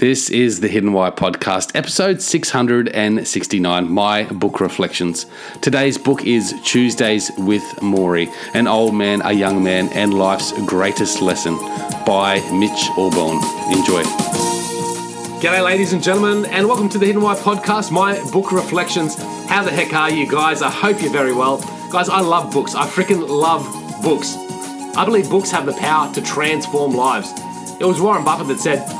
This is the Hidden Why podcast, episode 669, My Book Reflections. Today's book is Tuesdays with Morrie, An Old Man, a Young Man, and Life's Greatest Lesson by Mitch Albom. Enjoy. G'day, ladies and gentlemen, and welcome to the Hidden Why podcast, My Book Reflections. How the heck are you guys? I hope you're very well. Guys, I love books. I freaking love books. I believe books have the power to transform lives. It was Warren Buffett that said,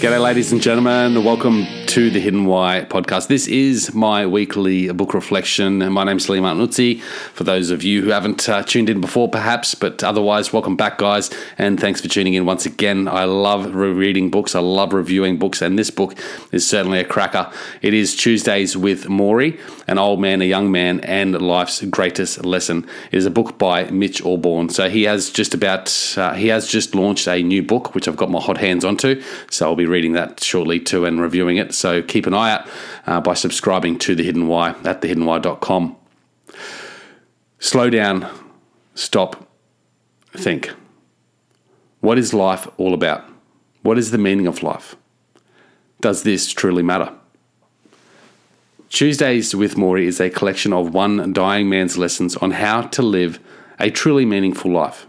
G'day, ladies and gentlemen. Welcome to the Hidden Why podcast. This is my weekly book reflection. My name's Lee Martinuzzi. For those of you who haven't uh, tuned in before, perhaps, but otherwise, welcome back, guys, and thanks for tuning in once again. I love reading books, I love reviewing books, and this book is certainly a cracker. It is Tuesdays with Morrie, an old man, a young man, and life's greatest lesson. It is a book by Mitch Albom. So he has just about uh, he has just launched a new book, which I've got my hot hands onto. So I'll be reading that shortly too and reviewing it. So keep an eye out uh, by subscribing to The Hidden Why at thehiddenwhy.com. Slow down, stop, think. What is life all about? What is the meaning of life? Does this truly matter? Tuesdays with Morrie is a collection of one dying man's lessons on how to live a truly meaningful life.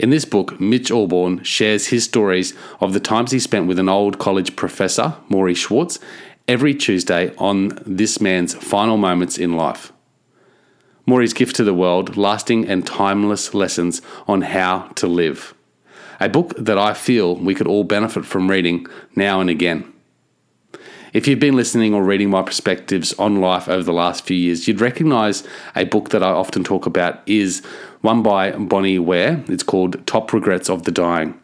In this book, Mitch Albom shares his stories of the times he spent with an old college professor, Morrie Schwartz, every Tuesday on this man's final moments in life. Morrie's gift to the world, lasting and timeless lessons on how to live. A book that I feel we could all benefit from reading now and again. If you've been listening or reading my perspectives on life over the last few years, you'd recognize a book that I often talk about is one by Bonnie Ware. It's called Top Regrets of the Dying.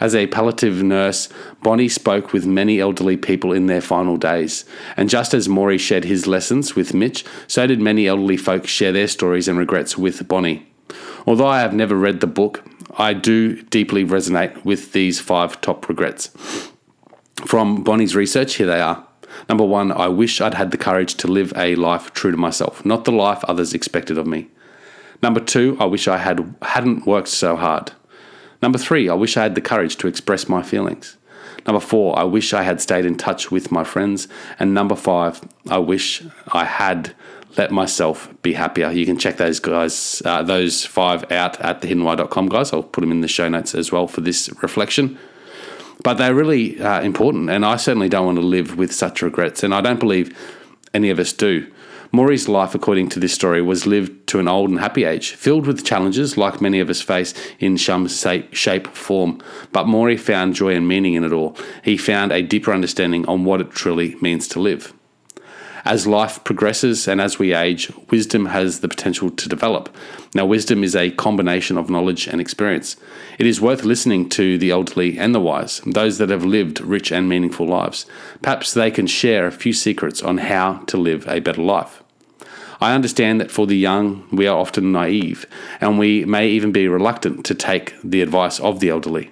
As a palliative nurse, Bonnie spoke with many elderly people in their final days. And just as Morrie shared his lessons with Mitch, so did many elderly folks share their stories and regrets with Bonnie. Although I have never read the book, I do deeply resonate with these five top regrets. From Bonnie's research, here they are. Number one, I wish I'd had the courage to live a life true to myself, not the life others expected of me. Number two, I wish I had hadn't worked so hard. Number three, I wish I had the courage to express my feelings. Number four, I wish I had stayed in touch with my friends. And number five, I wish I had let myself be happier. You can check those guys, uh, those five out at thehiddenwhy.com, guys. I'll put them in the show notes as well for this reflection but they're really uh, important. And I certainly don't want to live with such regrets. And I don't believe any of us do. Morrie's life, according to this story, was lived to an old and happy age, filled with challenges like many of us face in some shape, form. But Morrie found joy and meaning in it all. He found a deeper understanding on what it truly means to live. As life progresses and as we age, wisdom has the potential to develop. Now, wisdom is a combination of knowledge and experience. It is worth listening to the elderly and the wise, those that have lived rich and meaningful lives. Perhaps they can share a few secrets on how to live a better life. I understand that for the young, we are often naive, and we may even be reluctant to take the advice of the elderly.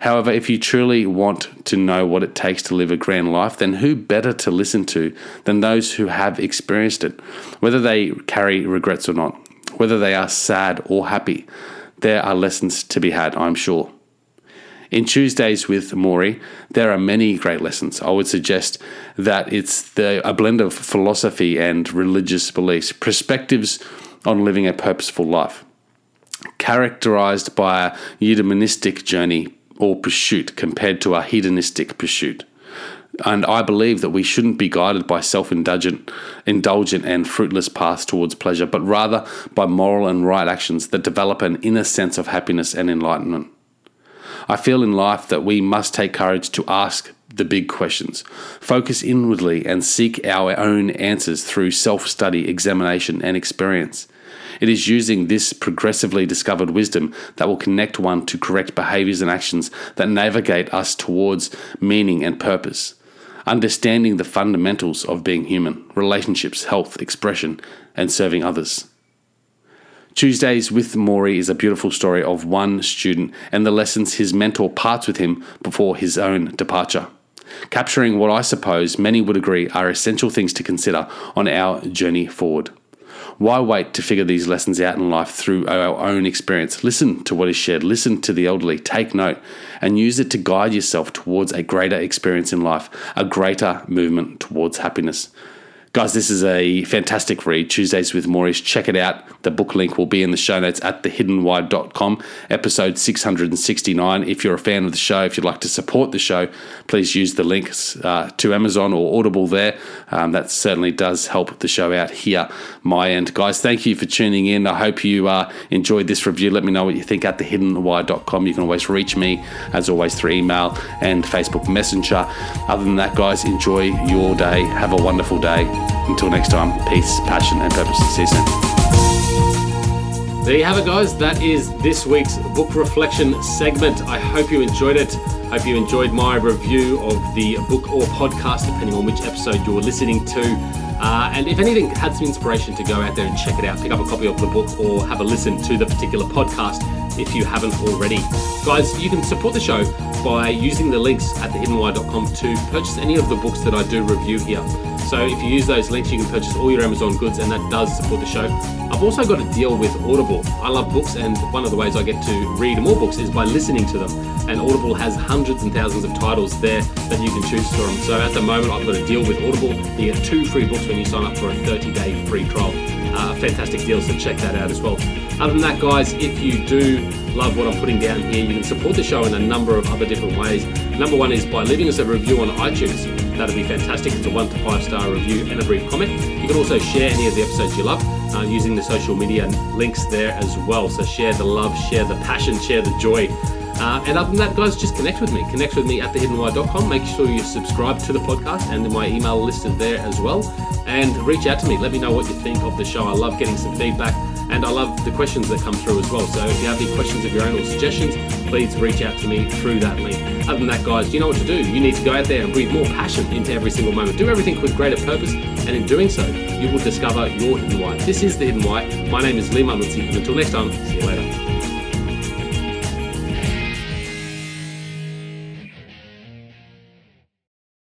However, if you truly want to know what it takes to live a grand life, then who better to listen to than those who have experienced it, whether they carry regrets or not? whether they are sad or happy. There are lessons to be had, I'm sure. In Tuesdays with Morrie, there are many great lessons. I would suggest that it's the, a blend of philosophy and religious beliefs, perspectives on living a purposeful life, characterized by a eudaimonistic journey or pursuit compared to a hedonistic pursuit. And I believe that we shouldn't be guided by self indulgent, indulgent and fruitless paths towards pleasure, but rather by moral and right actions that develop an inner sense of happiness and enlightenment. I feel in life that we must take courage to ask the big questions, focus inwardly, and seek our own answers through self study, examination, and experience. It is using this progressively discovered wisdom that will connect one to correct behaviors and actions that navigate us towards meaning and purpose. Understanding the fundamentals of being human, relationships, health, expression, and serving others. Tuesdays with Morrie is a beautiful story of one student and the lessons his mentor parts with him before his own departure. Capturing what I suppose many would agree are essential things to consider on our journey forward. Why wait to figure these lessons out in life through our own experience? Listen to what is shared, listen to the elderly, take note, and use it to guide yourself towards a greater experience in life, a greater movement towards happiness. Guys, this is a fantastic read. Tuesdays with Maurice. Check it out. The book link will be in the show notes at thehiddenwhy.com, episode 669. If you're a fan of the show, if you'd like to support the show, please use the links uh, to Amazon or Audible there. Um, that certainly does help the show out here, my end. Guys, thank you for tuning in. I hope you uh, enjoyed this review. Let me know what you think at thehiddenwhy.com. You can always reach me, as always, through email and Facebook Messenger. Other than that, guys, enjoy your day. Have a wonderful day. Until next time, peace, passion, and purpose. See you soon. There you have it, guys. That is this week's book reflection segment. I hope you enjoyed it. Hope you enjoyed my review of the book or podcast, depending on which episode you're listening to. Uh, and if anything had some inspiration to go out there and check it out, pick up a copy of the book or have a listen to the particular podcast if you haven't already. Guys, you can support the show by using the links at thehiddenwhy.com to purchase any of the books that I do review here. So if you use those links, you can purchase all your Amazon goods, and that does support the show. I've also got a deal with Audible. I love books, and one of the ways I get to read more books is by listening to them. And Audible has hundreds and thousands of titles there that you can choose from. So at the moment, I've got a deal with Audible. You get two free books when you sign up for a 30 day free trial. Uh, fantastic deal, so check that out as well. Other than that, guys, if you do love what I'm putting down here, you can support the show in a number of other different ways. Number one is by leaving us a review on iTunes. That'd be fantastic. It's a one to five star review and a brief comment. You can also share any of the episodes you love uh, using the social media links there as well. So share the love, share the passion, share the joy. Uh, and other than that, guys, just connect with me. Connect with me at thehiddenwhy.com. Make sure you subscribe to the podcast and my email listed there as well. And reach out to me. Let me know what you think of the show. I love getting some feedback and I love the questions that come through as well. So if you have any questions of your own or suggestions, please reach out to me through that link. Other than that, guys, you know what to do. You need to go out there and breathe more passion into every single moment. Do everything with greater purpose, and in doing so, you will discover your hidden why. This is the hidden why. My name is Lee Muttlesey, and until next time, see you later.